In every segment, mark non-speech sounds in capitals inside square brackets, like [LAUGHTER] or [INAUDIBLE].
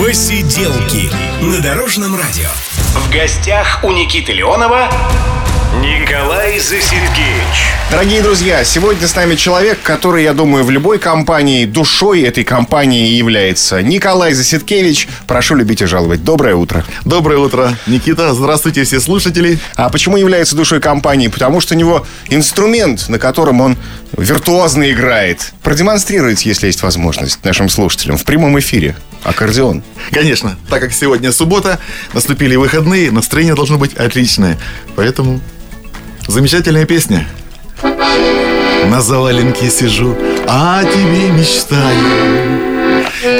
Посиделки на Дорожном радио. В гостях у Никиты Леонова Николай Засидкевич. Дорогие друзья, сегодня с нами человек, который, я думаю, в любой компании, душой этой компании является. Николай Засидкевич, прошу любить и жаловать. Доброе утро. Доброе утро, Никита. Здравствуйте, все слушатели. А почему является душой компании? Потому что у него инструмент, на котором он виртуозно играет. Продемонстрируйте, если есть возможность, нашим слушателям в прямом эфире. Аккордеон. Конечно, так как сегодня суббота, наступили выходные, настроение должно быть отличное. Поэтому замечательная песня. На заваленке сижу, а о тебе мечтаю.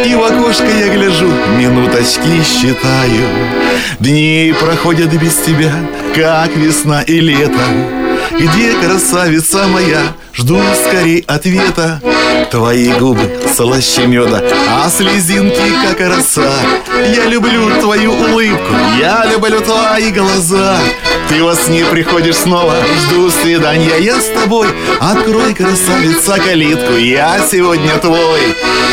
И в окошко я гляжу, минуточки считаю. Дни проходят без тебя, как весна и лето. Где красавица моя? Жду скорей ответа. Твои губы слаще меда, а слезинки как роса. Я люблю твою улыбку, я люблю твои глаза. Ты во сне приходишь снова, жду свидания я с тобой. Открой, красавица, калитку, я сегодня твой.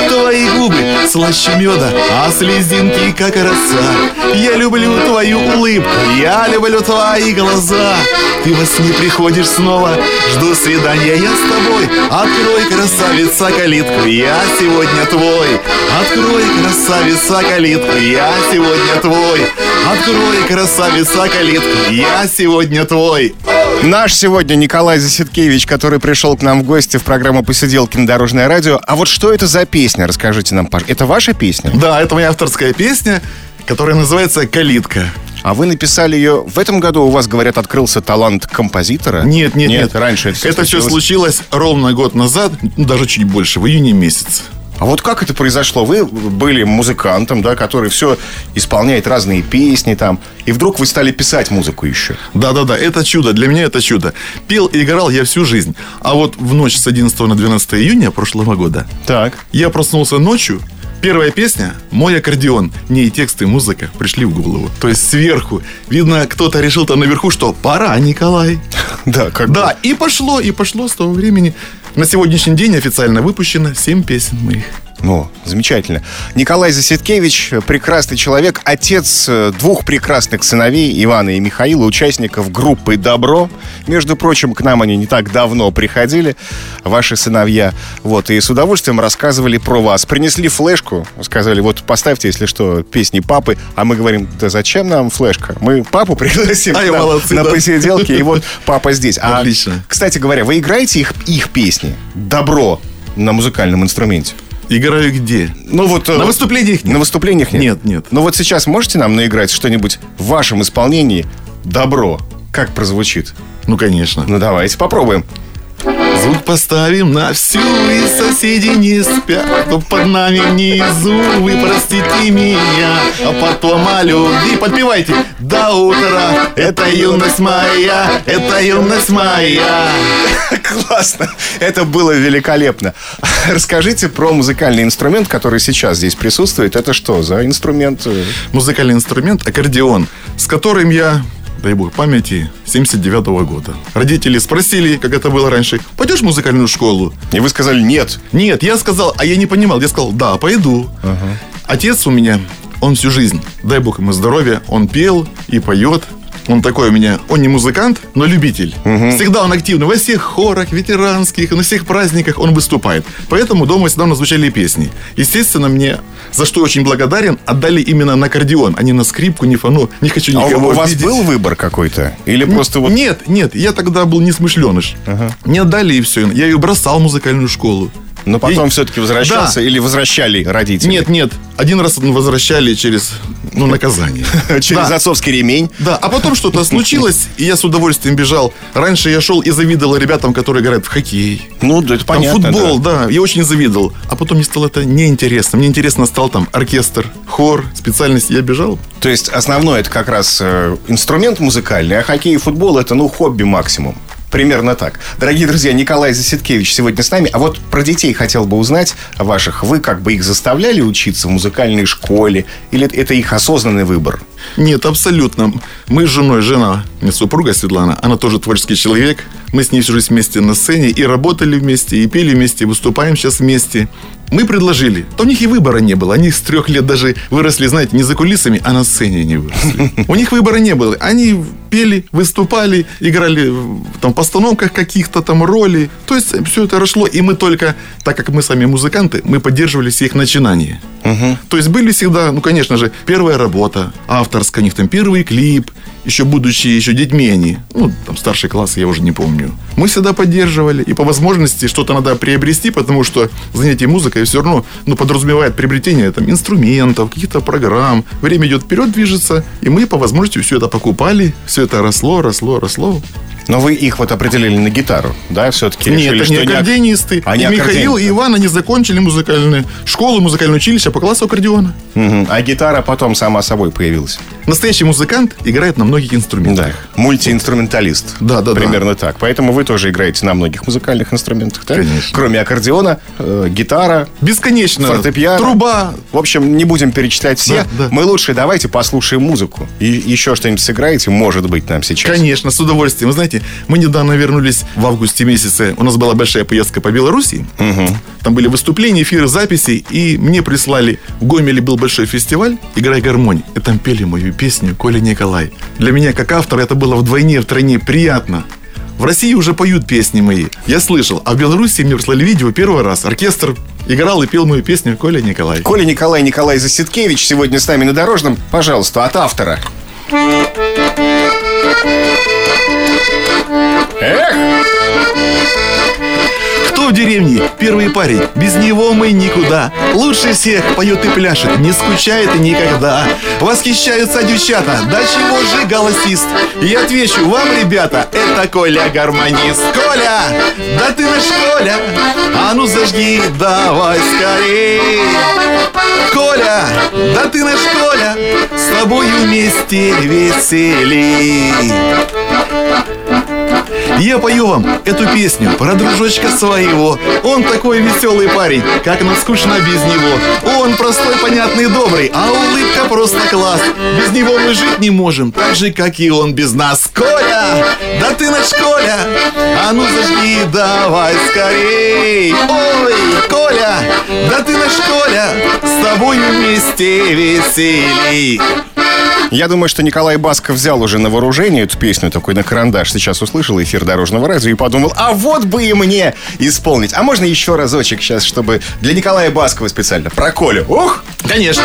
Твои губы слаще меда, а слезинки как роса. Я люблю твою улыбку, я люблю твои глаза. Ты во сне приходишь снова, жду свидания я с тобой. Открой, красавица, калитку, я сегодня твой. Открой, красавица, калитку, я сегодня твой. Открой, красавица, калитку, я сегодня твой. Наш сегодня Николай Засидкевич, который пришел к нам в гости в программу «Посиделки на Дорожное радио». А вот что это за песня? Расскажите нам, пожалуйста. Это ваша песня? Да, это моя авторская песня, которая называется «Калитка». А вы написали ее... В этом году у вас, говорят, открылся талант композитора? Нет, нет, нет. раньше это, это все случилось ровно год назад, ну, даже чуть больше, в июне месяце. А вот как это произошло? Вы были музыкантом, да, который все исполняет разные песни там, и вдруг вы стали писать музыку еще. Да-да-да, это чудо, для меня это чудо. Пел и играл я всю жизнь. А вот в ночь с 11 на 12 июня прошлого года Так. я проснулся ночью, Первая песня «Мой аккордеон». Мне и тексты, и музыка пришли в голову. То есть сверху. Видно, кто-то решил там наверху, что пора, Николай. [LAUGHS] Да, как Да, и пошло, и пошло с того времени. На сегодняшний день официально выпущено 7 песен моих. Ну, замечательно. Николай Засидкевич, прекрасный человек, отец э, двух прекрасных сыновей, Ивана и Михаила, участников группы «Добро». Между прочим, к нам они не так давно приходили, ваши сыновья. Вот, и с удовольствием рассказывали про вас. Принесли флешку, сказали, вот поставьте, если что, песни папы. А мы говорим, да зачем нам флешка? Мы папу пригласим нам молодцы, на да. посиделки, и вот папа здесь. А, Отлично. Кстати говоря, вы играете их, их песни «Добро» на музыкальном инструменте? Играю где? Ну вот э, На выступлениях нет. На выступлениях нет. Нет, нет. Ну вот сейчас можете нам наиграть что-нибудь в вашем исполнении добро? Как прозвучит? Ну, конечно. Ну давайте попробуем. Звук поставим на всю, и соседи не спят Кто под нами внизу, вы простите меня А потом о любви подпевайте До утра, это юность моя, это юность моя [LAUGHS] Классно. Это было великолепно. [LAUGHS] Расскажите про музыкальный инструмент, который сейчас здесь присутствует. Это что за инструмент? Музыкальный инструмент аккордеон, с которым я дай бог памяти, 79 года. Родители спросили, как это было раньше, пойдешь в музыкальную школу? И вы сказали нет. Нет, я сказал, а я не понимал. Я сказал, да, пойду. Отец у меня, он всю жизнь, дай бог ему здоровья, он пел и поет. Он такой у меня, он не музыкант, но любитель. Всегда он активный во всех хорах, ветеранских, на всех праздниках он выступает. Поэтому дома всегда у нас звучали песни. Естественно, мне, за что очень благодарен, отдали именно на аккордеон, а не на скрипку, не фану. Не хочу А никого у вас обидеть. был выбор какой-то? Или просто вот... Нет, нет, я тогда был не смышленыш. Не отдали и все. Я ее бросал в музыкальную школу. Но потом И- все-таки возвращался Да. или возвращали родители? Нет, нет. Один раз возвращали через, ну, наказание. [LAUGHS] Через Да. отцовский ремень. Да, а потом что-то случилось, и я с удовольствием бежал. Раньше я шел и завидовал ребятам, которые играют в хоккей. Ну, это Там понятно. футбол, да. да. я очень завидовал. А потом мне стало это неинтересно. Мне интересно стал там оркестр, хор, специальность. Я бежал. То есть основной это как раз э, инструмент музыкальный, а хоккей и футбол это, ну, хобби максимум. Примерно так. Дорогие друзья, Николай Засидкевич сегодня с нами. А вот про детей хотел бы узнать ваших. Вы как бы их заставляли учиться в музыкальной школе? Или это их осознанный выбор? Нет, абсолютно. Мы с женой, жена, меня супруга Светлана, она тоже творческий человек. Мы с ней всю жизнь вместе на сцене и работали вместе, и пели вместе, и выступаем сейчас вместе. Мы предложили. То у них и выбора не было. Они с трех лет даже выросли, знаете, не за кулисами, а на сцене они выросли. У них выбора не было. Они пели, выступали, играли там, постановках каких-то там роли. То есть все это росло. И мы только, так как мы сами музыканты, мы поддерживали все их начинания. То есть были всегда, ну, конечно же, первая работа авторская, у них там первый клип, еще будучи еще детьми они, ну, там, старший класс, я уже не помню. Мы всегда поддерживали, и по возможности что-то надо приобрести, потому что занятие музыкой все равно, ну, подразумевает приобретение там инструментов, каких-то программ. Время идет вперед, движется, и мы по возможности все это покупали, все это росло, росло, росло. Но вы их вот определили на гитару, да, все-таки Нет, решили, что не ак- аккордеонисты. Они и Михаил, и Иван, они закончили музыкальную школу, музыкальное училище по классу аккордеона. Мгм. А гитара потом сама собой появилась. Настоящий музыкант играет на многих инструментах. Да. Мультиинструменталист. Да, да, да. Примерно так. Поэтому вы тоже играете на многих музыкальных инструментах, да? Конечно. Кроме аккордеона, э, гитара, Бесконечно. фортепиано. Труба. В общем, не будем перечислять все. Да, да. Мы лучше давайте послушаем музыку. И еще что-нибудь сыграете, может быть, нам сейчас. Конечно, с удовольствием. Вы знаете, мы недавно вернулись в августе месяце. У нас была большая поездка по Беларуси. Там были выступления, эфиры, записи. И мне прислали... В Гомеле был большой фестиваль «Играй гармонь». И там пели мою песню «Коля Николай». Для меня, как автора, это было вдвойне, втройне приятно. В России уже поют песни мои. Я слышал. А в Беларуси мне прислали видео первый раз. Оркестр играл и пел мою песню «Коля Николай». Коля Николай Николай Заситкевич сегодня с нами на Дорожном. Пожалуйста, от автора. Эх! Кто в деревне? Первый парень. Без него мы никуда. Лучше всех поет и пляшет, не скучает и никогда. Восхищаются девчата, да чего же голосист? И отвечу вам, ребята, это Коля гармонист. Коля, да ты наш Коля, а ну зажги, давай скорей. Коля, да ты наш Коля, с тобой вместе веселей. Я пою вам эту песню про дружочка своего. Он такой веселый парень, как нам скучно без него. Он простой, понятный, добрый, а улыбка просто класс. Без него мы жить не можем, так же, как и он без нас. Коля, да ты наш Коля, а ну зажги, давай скорей. Ой, Коля, да ты наш Коля, с тобой вместе веселей. Я думаю, что Николай Басков взял уже на вооружение эту песню такой на карандаш. Сейчас услышал эфир Дорожного радио и подумал, а вот бы и мне исполнить. А можно еще разочек сейчас, чтобы для Николая Баскова специально. Про Колю. Ух! Конечно.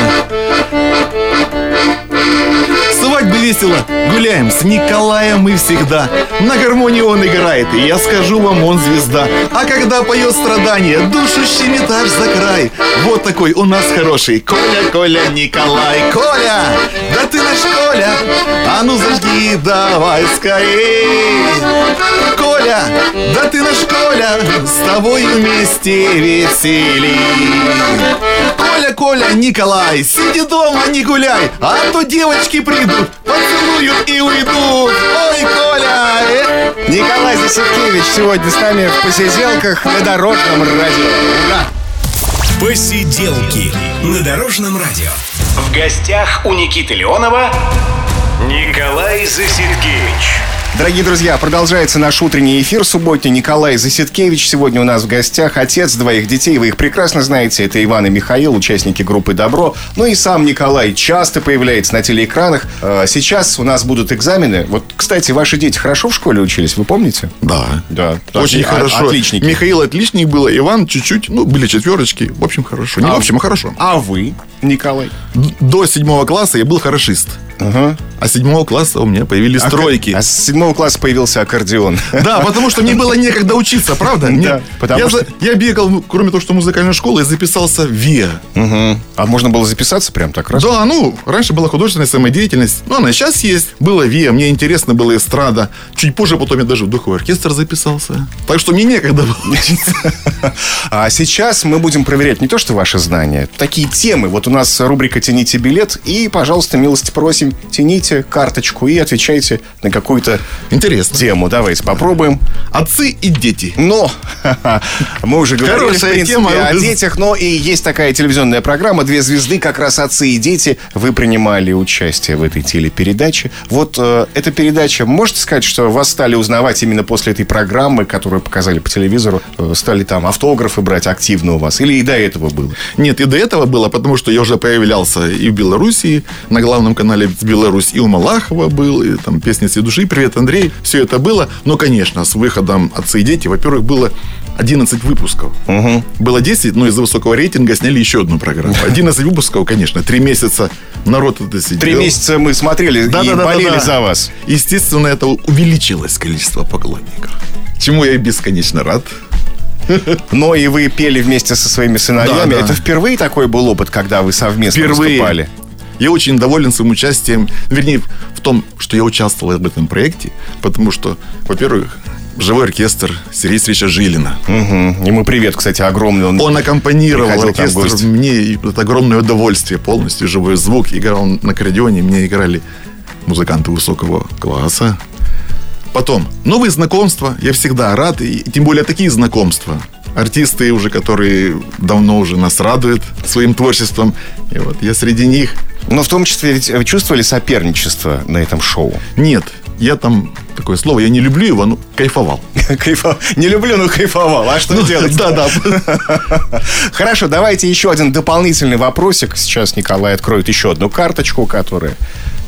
Весело, гуляем с Николаем мы всегда. На гармонии он играет, и я скажу вам, он звезда. А когда поет страдания, душу щемит за край. Вот такой у нас хороший Коля, Коля, Николай. Коля, да ты наш Коля, а ну зажги, давай скорей. Коля, да ты наш Коля, с тобой вместе веселей. Коля, Коля, Николай, сиди дома, не гуляй, а то девочки придут, поцелуют и уйдут. Ой, Коля, эх. Николай Заситкевич сегодня с нами в посиделках на Дорожном радио. Ура! Посиделки на Дорожном радио. В гостях у Никиты Леонова Николай Засидкевич. Дорогие друзья, продолжается наш утренний эфир субботний. Николай Заситкевич сегодня у нас в гостях. Отец двоих детей, вы их прекрасно знаете. Это Иван и Михаил, участники группы «Добро». Ну и сам Николай часто появляется на телеэкранах. Э, Сейчас у нас будут экзамены. Вот, кстати, ваши дети хорошо в школе учились, вы помните? Да. Да. Очень хорошо. Отличники. Михаил отличник был, Иван чуть-чуть, ну, были четверочки. В общем, хорошо. Не в общем, а хорошо. А вы, Николай? До седьмого класса я был хорошист. Ага. А с седьмого класса у меня появились тройки. А с седьмого класса появился аккордеон. [LAUGHS] Да, потому что мне было некогда учиться, правда? Мне- [LAUGHS] Да, потому я, что- я бегал, ну, кроме того, что музыкальная школа, я записался в ВИА. А можно было записаться прям так раз? Да, ну, раньше была художественная самодеятельность. Ну, она сейчас есть. Было ВИА, мне интересно было эстрада. Чуть позже потом я даже в духовой оркестр записался. Так что мне некогда было учиться. [LAUGHS] А сейчас мы будем проверять не то, что ваши знания, такие темы. Вот у нас рубрика «Тяните билет». И, пожалуйста, милости просим, тяните. карточку и отвечаете на какую-то Интересно. тему. Давайте попробуем. Отцы и дети. Но мы уже говорили, в принципе, тема. о детях, но и есть такая телевизионная программа «Две звезды», как раз отцы и дети. Вы принимали участие в этой телепередаче. Вот э, эта передача, можете сказать, что вас стали узнавать именно после этой программы, которую показали по телевизору, э, стали там автографы брать активно у вас? Или и до этого было? Нет, и до этого было, потому что я уже появлялся и в Беларуси, на главном канале Беларусь, и у Малахова был, и там песня «Все души», «Привет, Андрей». Все это было. Но, конечно, с выходом «Отцы и дети», во-первых, было 11 выпусков. Было 10, но из-за высокого рейтинга сняли еще одну программу. 11 выпусков, конечно, три месяца народ это сидел. Три месяца мы смотрели и болели за вас. Естественно, это увеличилось количество поклонников. Чему я бесконечно рад. Но и вы пели вместе со своими сыновьями. Да, да. Это впервые такой был опыт, когда вы совместно Впервые. выступали? Я очень доволен своим участием, вернее, в том, что я участвовал в этом проекте, потому что, во-первых, живой оркестр Сергея Сергеевича Жилина. Мгм. Ему привет, кстати, огромный. Он, Он аккомпанировал оркестр мне, это огромное удовольствие, полностью живой звук. Играл он на аккордеоне, мне играли музыканты высокого класса. Потом, новые знакомства, я всегда рад, и тем более такие знакомства. Артисты уже, которые давно уже нас радуют своим творчеством. И вот я среди них. Но в том числе ведь вы чувствовали соперничество на этом шоу? Нет, я там, такое слово, я не люблю его, но кайфовал. [LAUGHS] Кайфовал. Не люблю, но кайфовал. А что делать? Да, да. [LAUGHS] Хорошо, давайте еще один дополнительный вопросик. Сейчас Николай откроет еще одну карточку, которая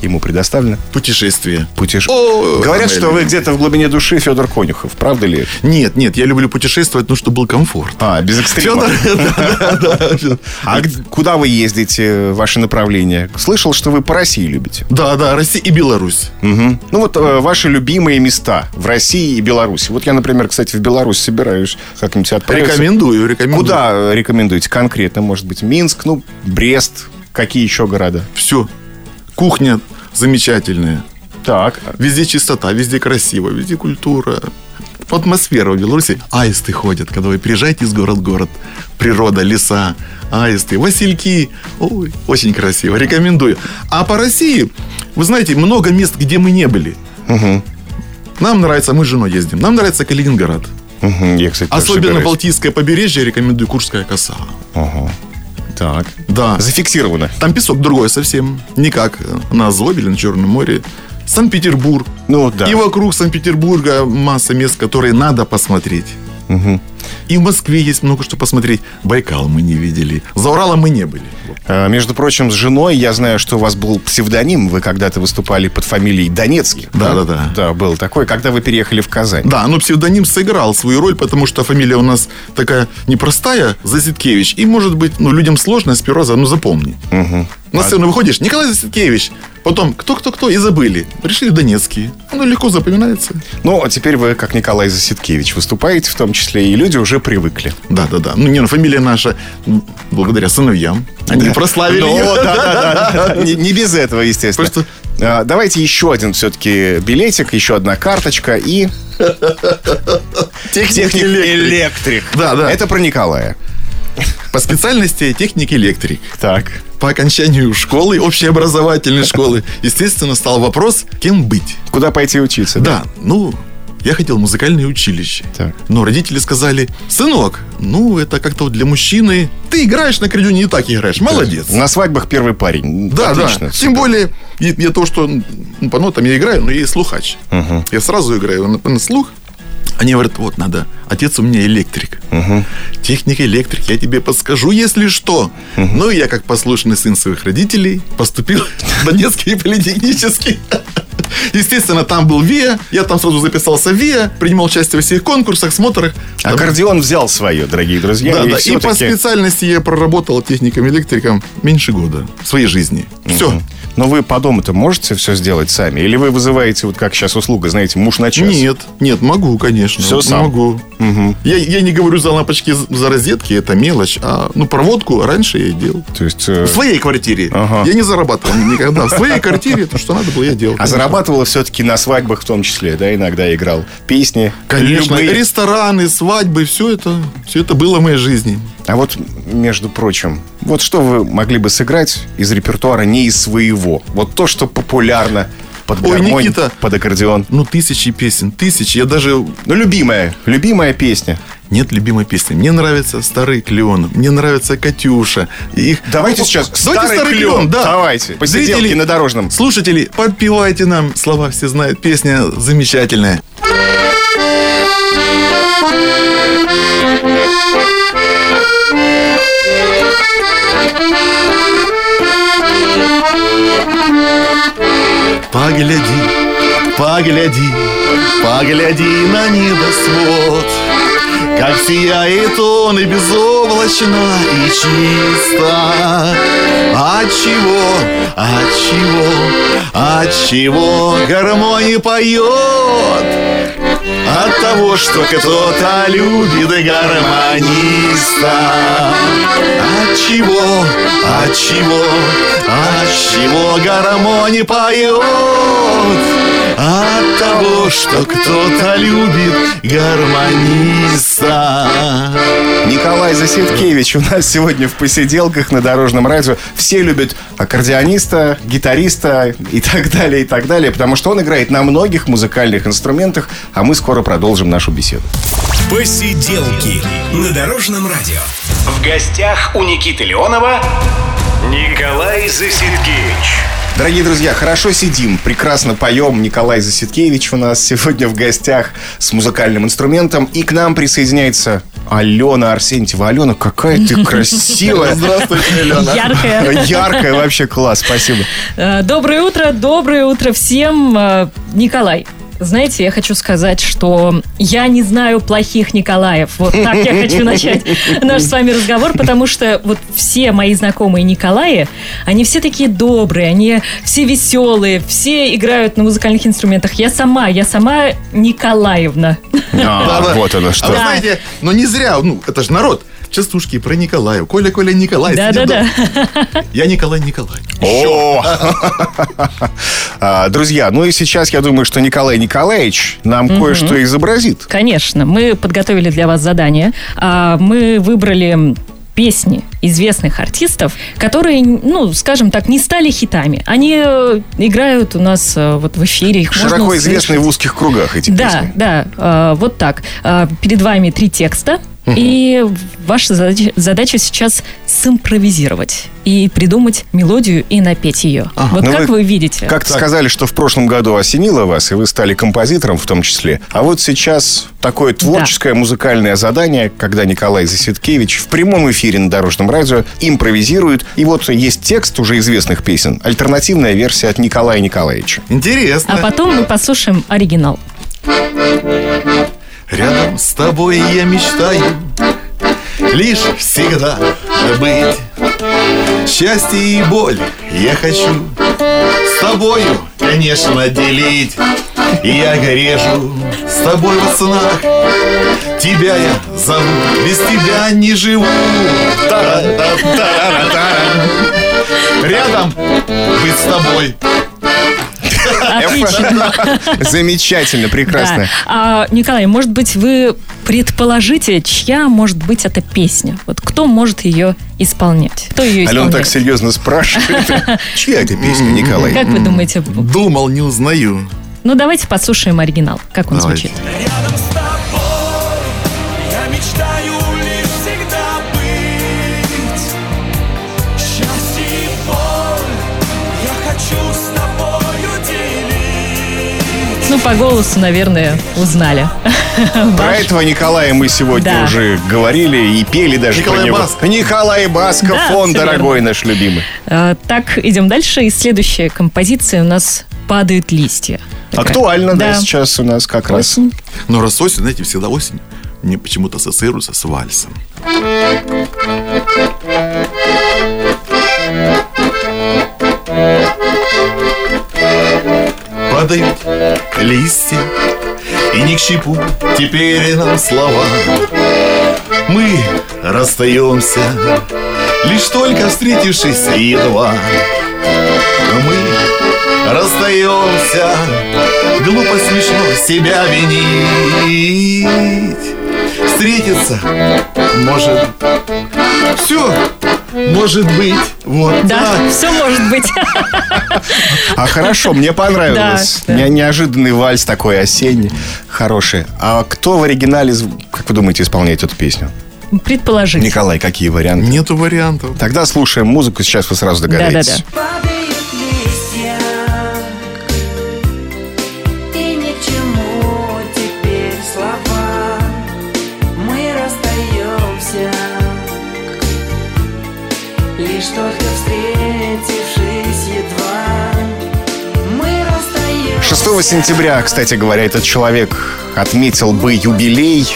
ему предоставлена. Путешествие. Путеш... О, Говорят, что вы где-то в глубине души Федор Конюхов. Правда ли? Нет, нет, я люблю путешествовать, ну, чтобы был комфорт. А, без экстрима. [LAUGHS] [LAUGHS] А куда вы ездите, ваше направление? Слышал, что вы по России любите. Да, да, Россия и Беларусь. Ну вот э, ваши любимые места в России и Беларуси. Вот я, например, кстати, в Беларусь собираюсь как-нибудь отправиться. Рекомендую, рекомендую. Куда рекомендуете конкретно? Может быть, Минск, ну, Брест, какие еще города? Все. Кухня замечательная. Так. Везде чистота, везде красиво, везде культура. Атмосфера в Беларуси. Аисты ходят, когда вы приезжаете из город в город. Природа, леса, аисты, васильки. Ой, очень красиво. Рекомендую. А по России, вы знаете, много мест, где мы не были. Нам нравится, мы с женой ездим. Нам нравится Калининград. Мгм, Я, кстати, Особенно. Балтийское побережье рекомендую Курская коса. Ага. Так. Да. Зафиксировано. Там песок другой совсем. Не как на или на Черном море. Санкт-Петербург. Ну, да. И вокруг Санкт-Петербурга масса мест, которые надо посмотреть. И в Москве есть много что посмотреть. Байкал мы не видели. За Уралом мы не были. Э, Между прочим, с женой я знаю, что у вас был псевдоним. Вы когда-то выступали под фамилией Донецкий. Да, да, да. Да, был такой, когда вы переехали в Казань. Да, но псевдоним сыграл свою роль, потому что фамилия у нас такая непростая, Зазиткевич. И, может быть, ну, людям сложно сперва за- ну, запомнить. На сцену выходишь, Николай Зазиткевич. Потом, кто-кто-кто, и забыли. Пришли Донецкий. Ну, легко запоминается. Ну, а теперь вы, как Николай Заситкевич, выступаете в том числе, и люди уже привыкли. Да, да, да. Ну, не, ну, фамилия наша, благодаря сыновьям, они прославили Ну, ее. да, да, да. Не, не без этого, естественно. Просто- А, Давайте еще один все-таки билетик, еще одна карточка и... [LAUGHS] Техник электрик. Да, да. Это про Николая. По специальности техник-электрик. Так. По окончанию школы, общеобразовательной школы, естественно, стал вопрос, кем быть. Куда пойти учиться? Да, ну, я хотел музыкальное училище. Так. Но родители сказали, сынок, ну, это как-то вот для мужчины. Ты играешь на аккордеоне, не так играешь. Молодец. На свадьбах первый парень. Да, Отлично. да. Тем более, и- я то, что ну, по нотам я играю, но я и слухач. Я сразу играю на, на слух. Они говорят, вот надо, отец у меня электрик. Техник электрик, я тебе подскажу, если что. Ну, и я, как послушный сын своих родителей, поступил [LAUGHS] в Донецкий политехнический. Естественно, там был ВИА, я там сразу записался в ВИА, принимал участие во всех конкурсах, смотрах. Аккордеон взял свое, дорогие друзья. Да, и да. И по специальности я проработал техником-электриком меньше года в своей жизни. Все. Но вы по дому-то можете все сделать сами? Или вы вызываете, вот как сейчас услуга, знаете, муж на час? Нет, нет, могу, конечно. Всё сам? Могу. Я, я не говорю за лампочки за- за розетки, это мелочь. А ну проводку раньше я и делал. То есть... э, В своей квартире. Ага. Я не зарабатывал никогда. В своей квартире то, что надо было, я делал. А зарабатывала все-таки на свадьбах в том числе, да, иногда играл песни. Конечно, любые. рестораны, свадьбы, все это, все это было в моей жизни. А вот, между прочим, вот что вы могли бы сыграть из репертуара не из своего? Вот то, что популярно под Ой, гармонь, Никита. под аккордеон. Ну, тысячи песен, тысячи. Я даже... Ну, любимая, любимая песня. Нет любимой песни. Мне нравится «Старый клен», мне нравится «Катюша». Их... Давайте Ну, сейчас Давайте «Старый клен», давайте. Посиделки на дорожном. Слушатели, подпевайте нам. Слова все знают. Песня замечательная. Погляди, погляди, погляди на небосвод. Как сияет он и безоблачно, и чисто. От чего, от чего, от чего гармония поет От того, что кто-то любит гармониста. От чего, от чего, от чего гармония поет От того, что кто-то любит гармониста Николай Засидкевич у нас сегодня в посиделках на Дорожном радио. Все любят аккордеониста, гитариста и так далее, и так далее, потому что он играет на многих музыкальных инструментах, а мы скоро продолжим нашу беседу. Посиделки на Дорожном радио. В гостях у Никиты Леонова Николай Засидкевич. Дорогие друзья, хорошо сидим, прекрасно поем. Николай Засидкевич у нас сегодня в гостях с музыкальным инструментом. И к нам присоединяется Алена Арсентьева. Алена, какая ты [LAUGHS] красивая. Здравствуйте, Алена. Яркая. Яркая, вообще класс, спасибо. Э, Доброе утро, доброе утро всем. Э, Николай, знаете, я хочу сказать, что я не знаю плохих Николаев. Вот так я хочу [LAUGHS] начать наш с вами разговор, потому что вот все мои знакомые Николаи, они все такие добрые, они все веселые, все играют на музыкальных инструментах. Я сама, я сама Николаевна. А, вот оно А вы что. Знаете, но не зря, ну, это же народ. Частушки про Николая. Коля, Коля, Николай. сидит Да-да-да. дома. Я Николай, Николай. О! [LAUGHS] А, Друзья, ну и сейчас я думаю, что Николай Николаевич нам кое-что изобразит. Конечно, мы подготовили для вас задание. А, Мы выбрали песни известных артистов, которые, ну, скажем так, не стали хитами. Они э, играют у нас э, вот в эфире. Их можно Широко услышать. известный в узких кругах эти Да, песни. да, э, вот так. Э, Перед вами три текста. И ваша задача, задача сейчас симпровизировать и придумать мелодию и напеть ее. Вот Ну, как вы вы видите? Как-то сказали, что в прошлом году осенило вас, и вы стали композитором в том числе. А вот сейчас такое творческое музыкальное задание, когда Николай Засидкевич в прямом эфире на Дорожном радио импровизирует. И вот есть текст уже известных песен, альтернативная версия от Николая Николаевича. Интересно. А потом мы послушаем оригинал. Рядом с тобой я мечтаю Лишь всегда быть. Счастье и боль я хочу С тобою, конечно, делить. Я грежу с тобой во снах. Тебя я зову, без тебя не живу. Та-ра-та-та-ра-та. Рядом быть с тобой Отлично. [LAUGHS] Замечательно, прекрасно. Да. А, Николай, может быть, вы предположите, чья может быть эта песня? Вот кто может ее исполнять? Кто ее Алена исполняет? так серьезно спрашивает. [LAUGHS] Чья это песня, Николай? Как вы думаете? Думал, не узнаю Ну, давайте послушаем оригинал. Как он Давайте. звучит? Рядом Ну, по голосу, наверное, узнали. [LAUGHS] Про Ваш- этого Николая мы сегодня Да. уже говорили и пели даже Николай про него. Басков. Николай Басков, Да, он дорогой наш любимый. А, Так, идем дальше. И следующая композиция у нас «Падают листья». Такая. Актуально, да, сейчас у нас как раз. Осень. Но раз осень, знаете, всегда осень мне почему-то ассоциируется с вальсом. Падают листья, и ни к чему теперь нам слова. Мы расстаемся, лишь только встретившись едва. Мы расстаемся, глупо смешно себя винить. встретиться. Может... Все. Может быть. Вот Да, так. все может быть. [LAUGHS] А хорошо, мне понравилось. Да, да. Не- Неожиданный вальс такой осенний, хороший. А кто в оригинале, как вы думаете, исполняет эту песню? Предположить. Николай, какие варианты? Нету вариантов. Тогда слушаем музыку, сейчас вы сразу догадаетесь. Да-да-да. Падают листья сентября, кстати говоря, этот человек отметил бы юбилей,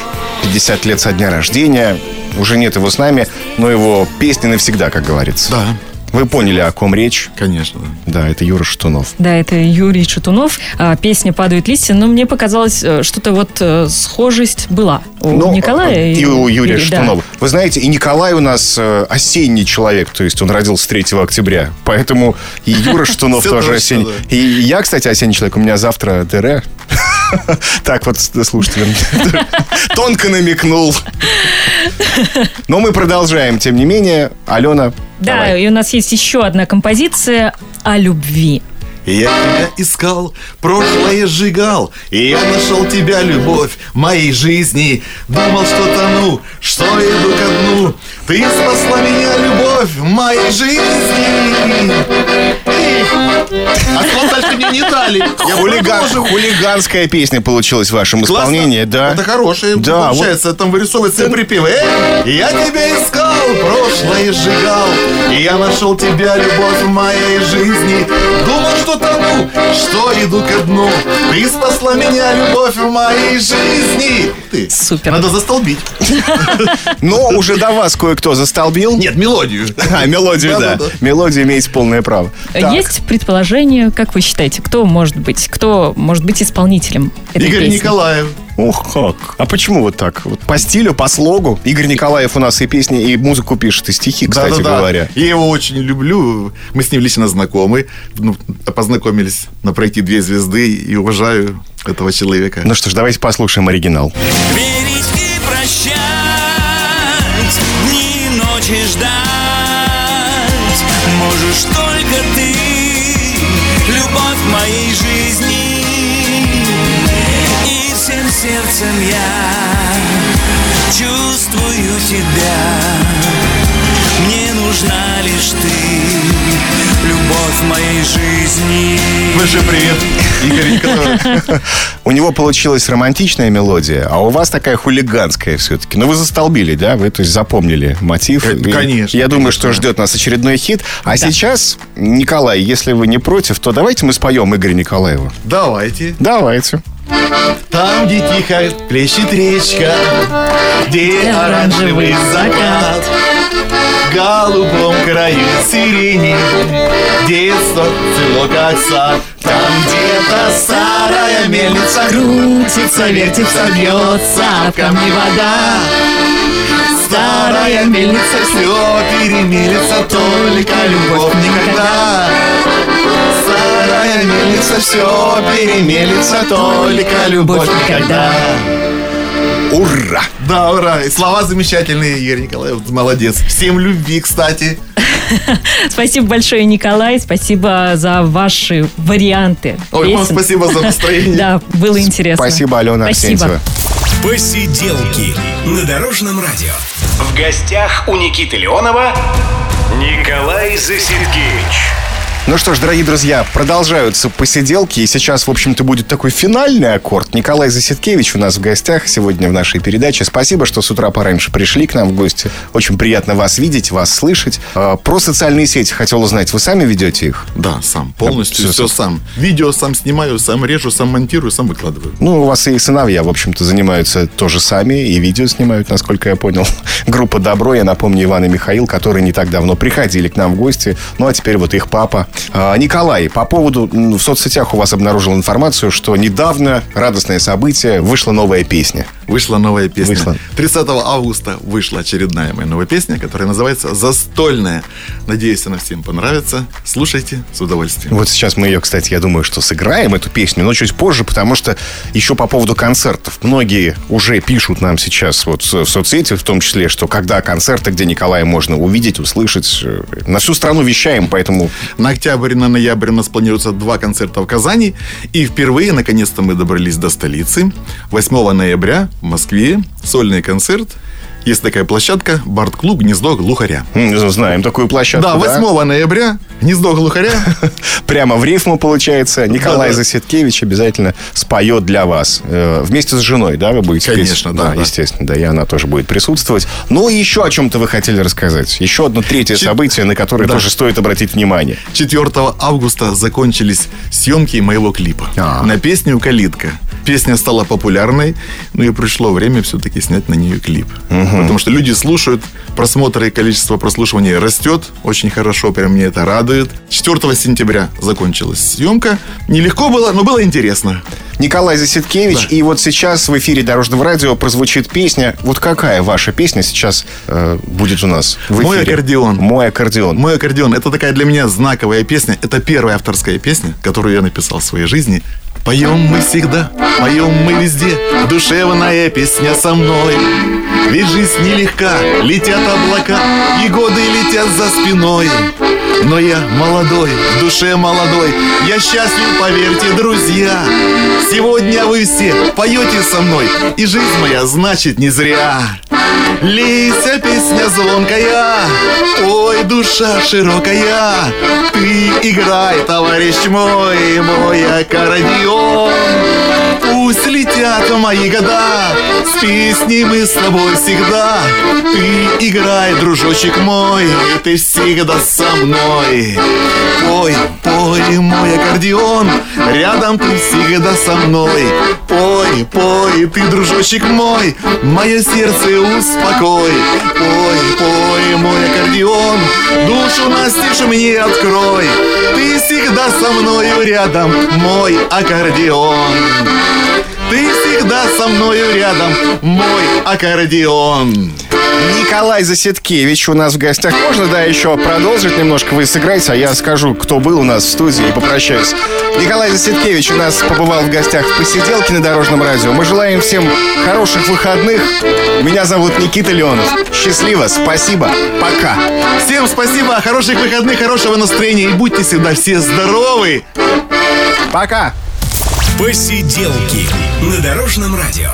50 лет со дня рождения. Уже нет его с нами, но его песни навсегда, как говорится. Да, Вы поняли, о ком речь? конечно. Да, это Юра Шатунов. Да, это Юрий Шатунов. А, Песня «Падают листья», но мне показалось, э, что-то вот э, схожесть была у Ну, Николая и у Юрия да. Шатунова. Вы знаете, и Николай у нас э, осенний человек, то есть он родился 3 октября. Поэтому и Юра [LAUGHS] Шатунов тоже осенний. да. И я, кстати, осенний человек. У меня завтра ТР. Так вот, слушателям. Тонко намекнул. Но мы продолжаем, тем не менее. Алена, Да, давай. и у нас есть еще одна композиция о любви. Я тебя искал, прошлое сжигал, и я нашел тебя, любовь моей жизни. Думал, что тону, что иду ко дну. Ты спасла меня, любовь моей жизни. А слов дальше мне не дали. Я Хулиган, хулиганская песня получилась в вашем Классно. исполнении, да? Это хорошее Да, получается. Там вырисовывается припевы. Эй, я тебя искал, прошлое сжигал. И я нашел тебя, любовь в моей жизни. Думал, что тону, что иду ко дну. Ты спасла меня, любовь в моей жизни. Ты. Супер. Надо застолбить. Но уже до вас кое-кто застолбил. Нет, мелодию. А, мелодию, да. Мелодию имеете полное право. Так. Есть предположение, как вы считаете, кто может быть, кто может быть исполнителем этой Игорь песни? Николаев. Ух, как. А почему вот так? Вот по стилю, по слогу. Игорь Николаев у нас и песни, и музыку пишет, и стихи, кстати Да-да-да. говоря. Я его очень люблю. Мы с ним лично знакомы. Ну, познакомились на пройти две звезды и уважаю этого человека. Ну что ж, давайте послушаем оригинал. Верить и прощать, дни и ночи ждать. Можешь только сердцем я чувствую тебя. Мне нужна лишь ты, любовь моей жизни. Большой привет, Игорь Николаев. [LAUGHS] У него получилась романтичная мелодия, а у вас такая хулиганская все-таки. Ну, вы застолбили, да? Вы, то есть, запомнили мотив. Э, конечно, Я думаю, что ждет нас очередной хит. А сейчас, Николай, если вы не против, то давайте мы споем Игоря Николаева. Давайте. Давайте. Там, где тихо плещет речка, где оранжевый закат, в голубом краю сирени, детство цело как сад. Там где-то старая мельница крутится, вертится, бьется, в камне вода. Старая мельница все перемелится, только любовь никогда. Старая мельница все перемелится, только любовь никогда. Ура! Да, ура! И слова замечательные, Игорь Николаев, молодец. Всем любви, кстати. [LAUGHS] Спасибо большое, Николай. Спасибо за ваши варианты. Ой, вам спасибо за настроение. [LAUGHS] Да, было интересно. Спасибо, Алена Спасибо. Арсентьева. Посиделки на Дорожном радио. В гостях у Никиты Леонова Николай Засидкевич. Ну что ж, дорогие друзья, продолжаются посиделки. И сейчас, в общем-то, будет такой финальный аккорд. Николай Заситкевич у нас в гостях сегодня в нашей передаче. Спасибо, что с утра пораньше пришли к нам в гости. Очень приятно вас видеть, вас слышать. А, Про социальные сети хотел узнать. Вы сами ведете их? Да, сам, полностью Всё все, сам. сам. Видео сам снимаю, сам режу, сам монтирую, сам выкладываю. Ну, у вас и сыновья, в общем-то, занимаются тоже сами, и видео снимают, насколько я понял. [LAUGHS] Группа «Добро», я напомню, Иван и Михаил, которые не так давно приходили к нам в гости. Ну, а теперь вот их папа Николай, по поводу... В соцсетях у вас обнаружил информацию, что недавно радостное событие, вышла новая песня. Вышла новая песня. Вышла. 30 августа вышла очередная моя новая песня, которая называется «Застольная». Надеюсь, она всем понравится. Слушайте с удовольствием. Вот сейчас мы ее, кстати, я думаю, что сыграем, эту песню, но чуть позже, потому что еще по поводу концертов. Многие уже пишут нам сейчас вот в соцсети, в том числе, что когда концерты, где Николая можно увидеть, услышать. э, На всю страну вещаем, поэтому На октябрь на ноябрь у нас планируется два концерта в Казани. И впервые, наконец-то, мы добрались до столицы. 8 ноября в Москве сольный концерт. Есть такая площадка «Барт-клуб. Гнездо глухаря». знаем такую площадку. Да, 8 ноября «Гнездо глухаря». [LAUGHS] Прямо в рифму получается. Николай. Засеткевич обязательно споет для вас. Э, Вместе с женой, да, вы будете? Конечно, да, да. естественно, да, и она тоже будет присутствовать. Ну, и еще о чем-то вы хотели рассказать. Еще одно третье событие, на которое Да. тоже стоит обратить внимание. 4 августа закончились съемки моего клипа А. на песню «Калитка». Песня стала популярной, но и пришло время все-таки снять на нее клип. Потому что люди слушают, просмотры и количество прослушиваний растет. Очень хорошо, прям мне это радует. 4 сентября закончилась съемка. Нелегко было, но было интересно. Николай Засеткевич, Да. и вот сейчас в эфире Дорожного радио прозвучит песня. Вот какая ваша песня сейчас э, будет у нас в «Мой эфире? аккордеон». Мой аккордеон. Мой аккордеон – это такая для меня знаковая песня. Это первая авторская песня, которую я написал в своей жизни. Поем мы всегда, поем мы везде, душевная песня со мной. Ведь жизнь нелегка, летят облака, и годы летят за спиной. Но я молодой, в душе молодой, я счастлив, поверьте, друзья. Сегодня вы все поете со мной, и жизнь моя значит не зря. Лейся, песня звонкая, ой, душа широкая, ты играй, товарищ мой, мой аккордеон. Пусть летят мои года, с песней мы с тобой всегда. Ты играй, дружочек мой, ты всегда со мной. Пой, пой, мой аккордеон, рядом ты всегда со мной. Пой, пой, ты, дружочек мой, мое сердце успокой. Пой, пой, мой аккордеон, душу настежь мне открой. Ты всегда со мною рядом, мой аккордеон. Ты всегда со мною рядом, мой аккордеон. Николай Засеткевич у нас в гостях. Можно, да, еще продолжить немножко? Вы сыграете, а я скажу, кто был у нас в студии и попрощаюсь. Николай Засеткевич у нас побывал в гостях в посиделке на Дорожном радио. Мы желаем всем хороших выходных. Меня зовут Никита Леонов. Счастливо, спасибо, пока. Всем спасибо, хороших выходных, хорошего настроения и будьте всегда все здоровы. Пока. Посиделки на Дорожном радио.